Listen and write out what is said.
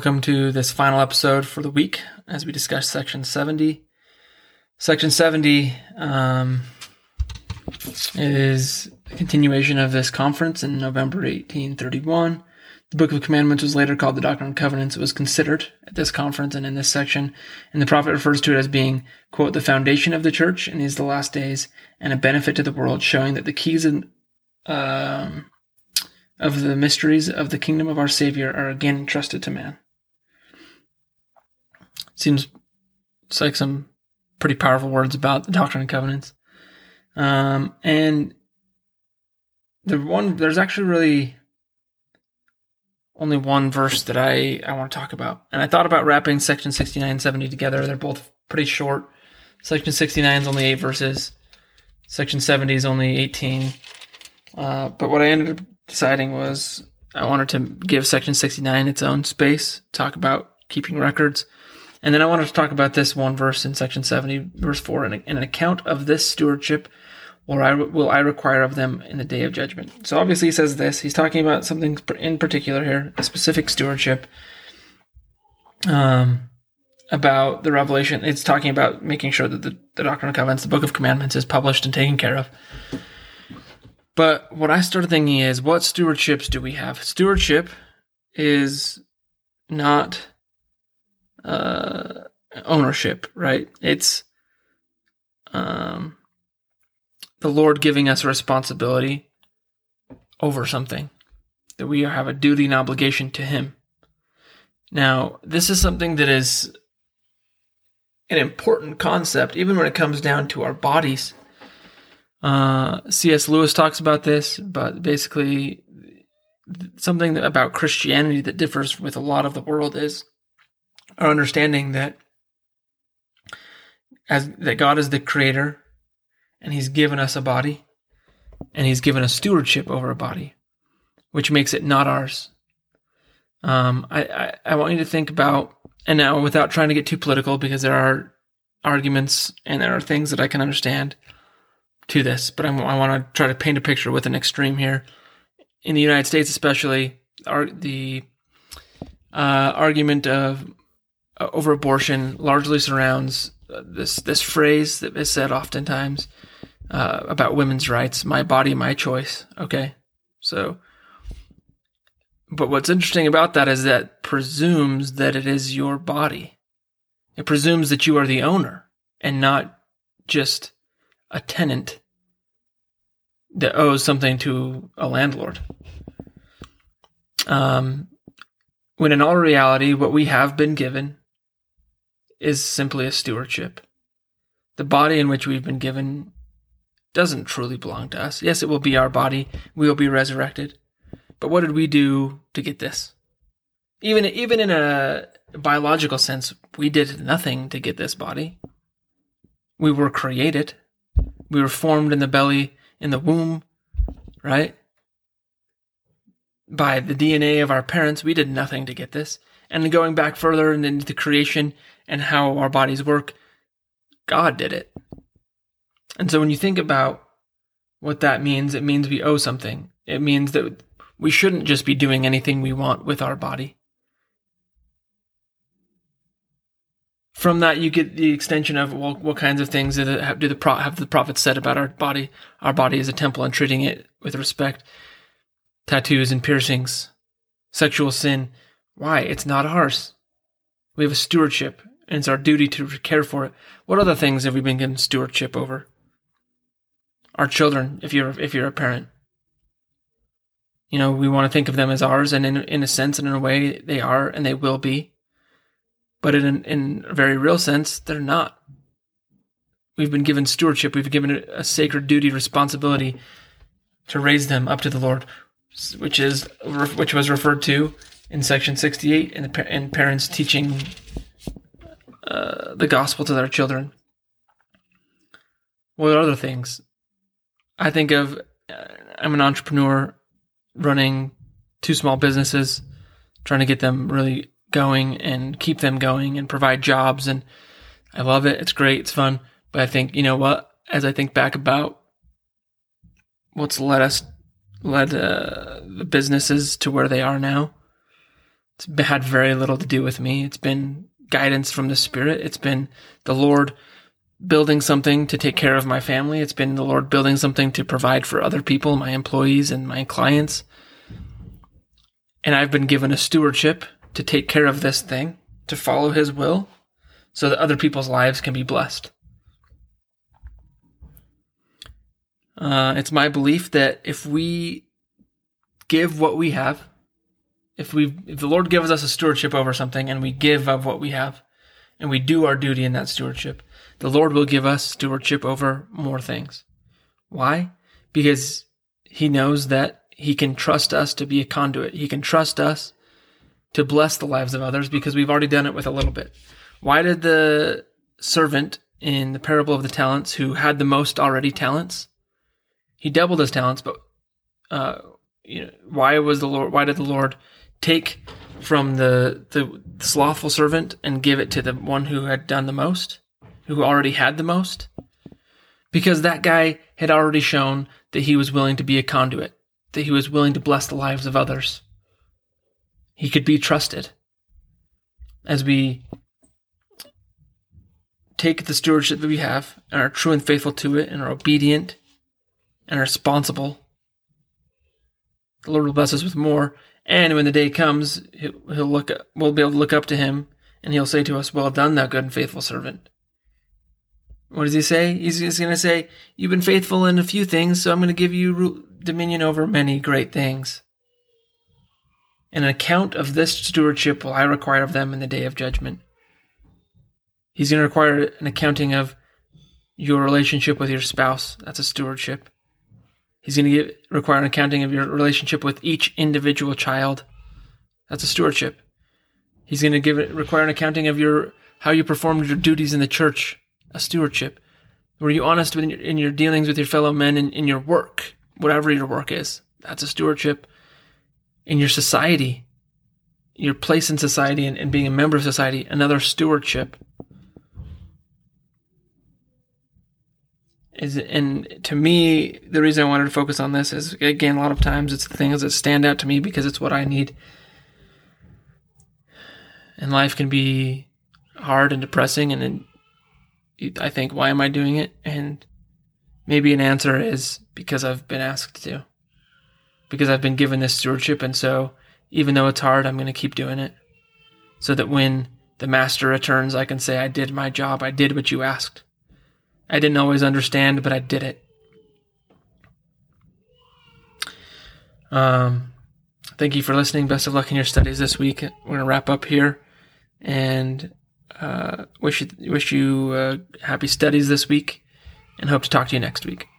Welcome to this final episode for the week as we discuss Section 70. Section 70 um, is a continuation of this conference in November 1831. The Book of Commandments was later called the Doctrine and Covenants. It was considered at this conference and in this section, and the prophet refers to it as being, quote, the foundation of the church in these the last days and a benefit to the world, showing that the keys um, of the mysteries of the kingdom of our Savior are again entrusted to man. Seems like some pretty powerful words about the Doctrine and Covenants. Um, and the one there's actually really only one verse that I, I want to talk about. And I thought about wrapping section 69 and 70 together. They're both pretty short. Section 69 is only eight verses. Section 70 is only 18. Uh, but what I ended up deciding was I wanted to give section 69 its own space, talk about keeping records. And then I wanted to talk about this one verse in section 70, verse 4, in, an account of this stewardship or I will I require of them in the day of judgment. So obviously he says this. He's talking about something in particular here, a specific stewardship. Um, about the revelation. It's talking about making sure that the, the Doctrine and Covenants, the Book of Commandments, is published and taken care of. But what I started thinking is, what stewardships do we have? Stewardship is not uh, ownership, right? It's um, the Lord giving us a responsibility over something, that we have a duty and obligation to Him. Now, this is something that is an important concept, even when it comes down to our bodies. Uh, C.S. Lewis talks about this, but basically, something about Christianity that differs with a lot of the world is our understanding that as that God is the creator and he's given us a body and he's given us stewardship over a body, which makes it not ours. Um, I, I, I want you to think about, and now without trying to get too political, because there are arguments and there are things that I can understand to this, but I'm, i want to try to paint a picture with an extreme here. In the United States, especially, the uh, argument of uh, over abortion largely surrounds uh, this this phrase that is said oftentimes uh, about women's rights my body my choice okay? So but what's interesting about that is that presumes that it is your body. It presumes that you are the owner and not just a tenant that owes something to a landlord. Um, when in all reality what we have been given is simply a stewardship the body in which we've been given doesn't truly belong to us. Yes, it will be our body. We will be resurrected. But what did we do to get this? Even even in a biological sense, we did nothing to get this body. We were created. We were formed in the belly in the womb, right? By the DNA of our parents, we did nothing to get this. And going back further into the creation and how our bodies work, God did it. And so when you think about what that means, it means we owe something. It means that we shouldn't just be doing anything we want with our body. From that, you get the extension of well, what kinds of things do the, have, the prophets said about our body? Our body is a temple and treating it with respect. Tattoos and piercings, sexual sin. Why? It's not ours. We have a stewardship, and it's our duty to care for it. What other things have we been given stewardship over? our children if you're if you're a parent. You know, we want to think of them as ours, and in in a sense and in a way, they are and they will be. But in in a very real sense, they're not. We've been given stewardship. We've given a sacred duty, responsibility to raise them up to the Lord, which is which was referred to in section sixty eight in the in parents teaching uh, the gospel to their children. What other things? I think of uh, I'm an entrepreneur running two small businesses, trying to get them really going and keep them going and provide jobs. And I love it. It's great. It's fun. But I think, you know what? As I think back about what's led us, led uh, the businesses to where they are now, It's had very little to do with me. It's been guidance from the Spirit. It's been the Lord building something to take care of my family. It's been the Lord building something to provide for other people, my employees and my clients. And I've been given a stewardship to take care of this thing, to follow His will, so that other people's lives can be blessed. Uh, it's my belief that if we give what we have, if we if the Lord gives us a stewardship over something and we give of what we have, and we do our duty in that stewardship, the Lord will give us stewardship over more things. Why? Because He knows that He can trust us to be a conduit. He can trust us to bless the lives of others because we've already done it with a little bit. Why did the servant in the parable of the talents who had the most already talents he doubled his talents, but uh, you know, why was the Lord? Why did the Lord take from the the slothful servant and give it to the one who had done the most, who already had the most? Because that guy had already shown that he was willing to be a conduit, that he was willing to bless the lives of others. He could be trusted. As we take the stewardship that we have and are true and faithful to it and are obedient and responsible. The Lord will bless us with more. And when the day comes, he'll look. We'll be able to look up to him, and he'll say to us, "Well done, thou good and faithful servant." What does he say? He's, he's going to say, "You've been faithful in a few things, so I'm going to give you dominion over many great things." And an account of this stewardship will I require of them in the day of judgment. He's going to require an accounting of your relationship with your spouse. That's a stewardship. He's going to require an accounting of your relationship with each individual child. That's a stewardship. He's going to give require an accounting of your how you performed your duties in the church. A stewardship. Were you honest in your, in your dealings with your fellow men in, in your work, whatever your work is? That's a stewardship. In your society, your place in society and, and being a member of society, another stewardship. Is and to me the reason i wanted to focus on this is again a lot of times it's the things that stand out to me because it's what i need. And life can be hard and depressing and, i think why am i doing it? And maybe an answer is because i've been asked to. Because i've been given this stewardship and so even though it's hard i'm going to keep doing it. So that when the master returns i can say i did my job. I did what you asked I didn't always understand, but I did it. Um, thank you for listening. Best of luck in your studies this week. We're to wrap up here and uh, wish you, wish you uh, happy studies this week and hope to talk to you next week.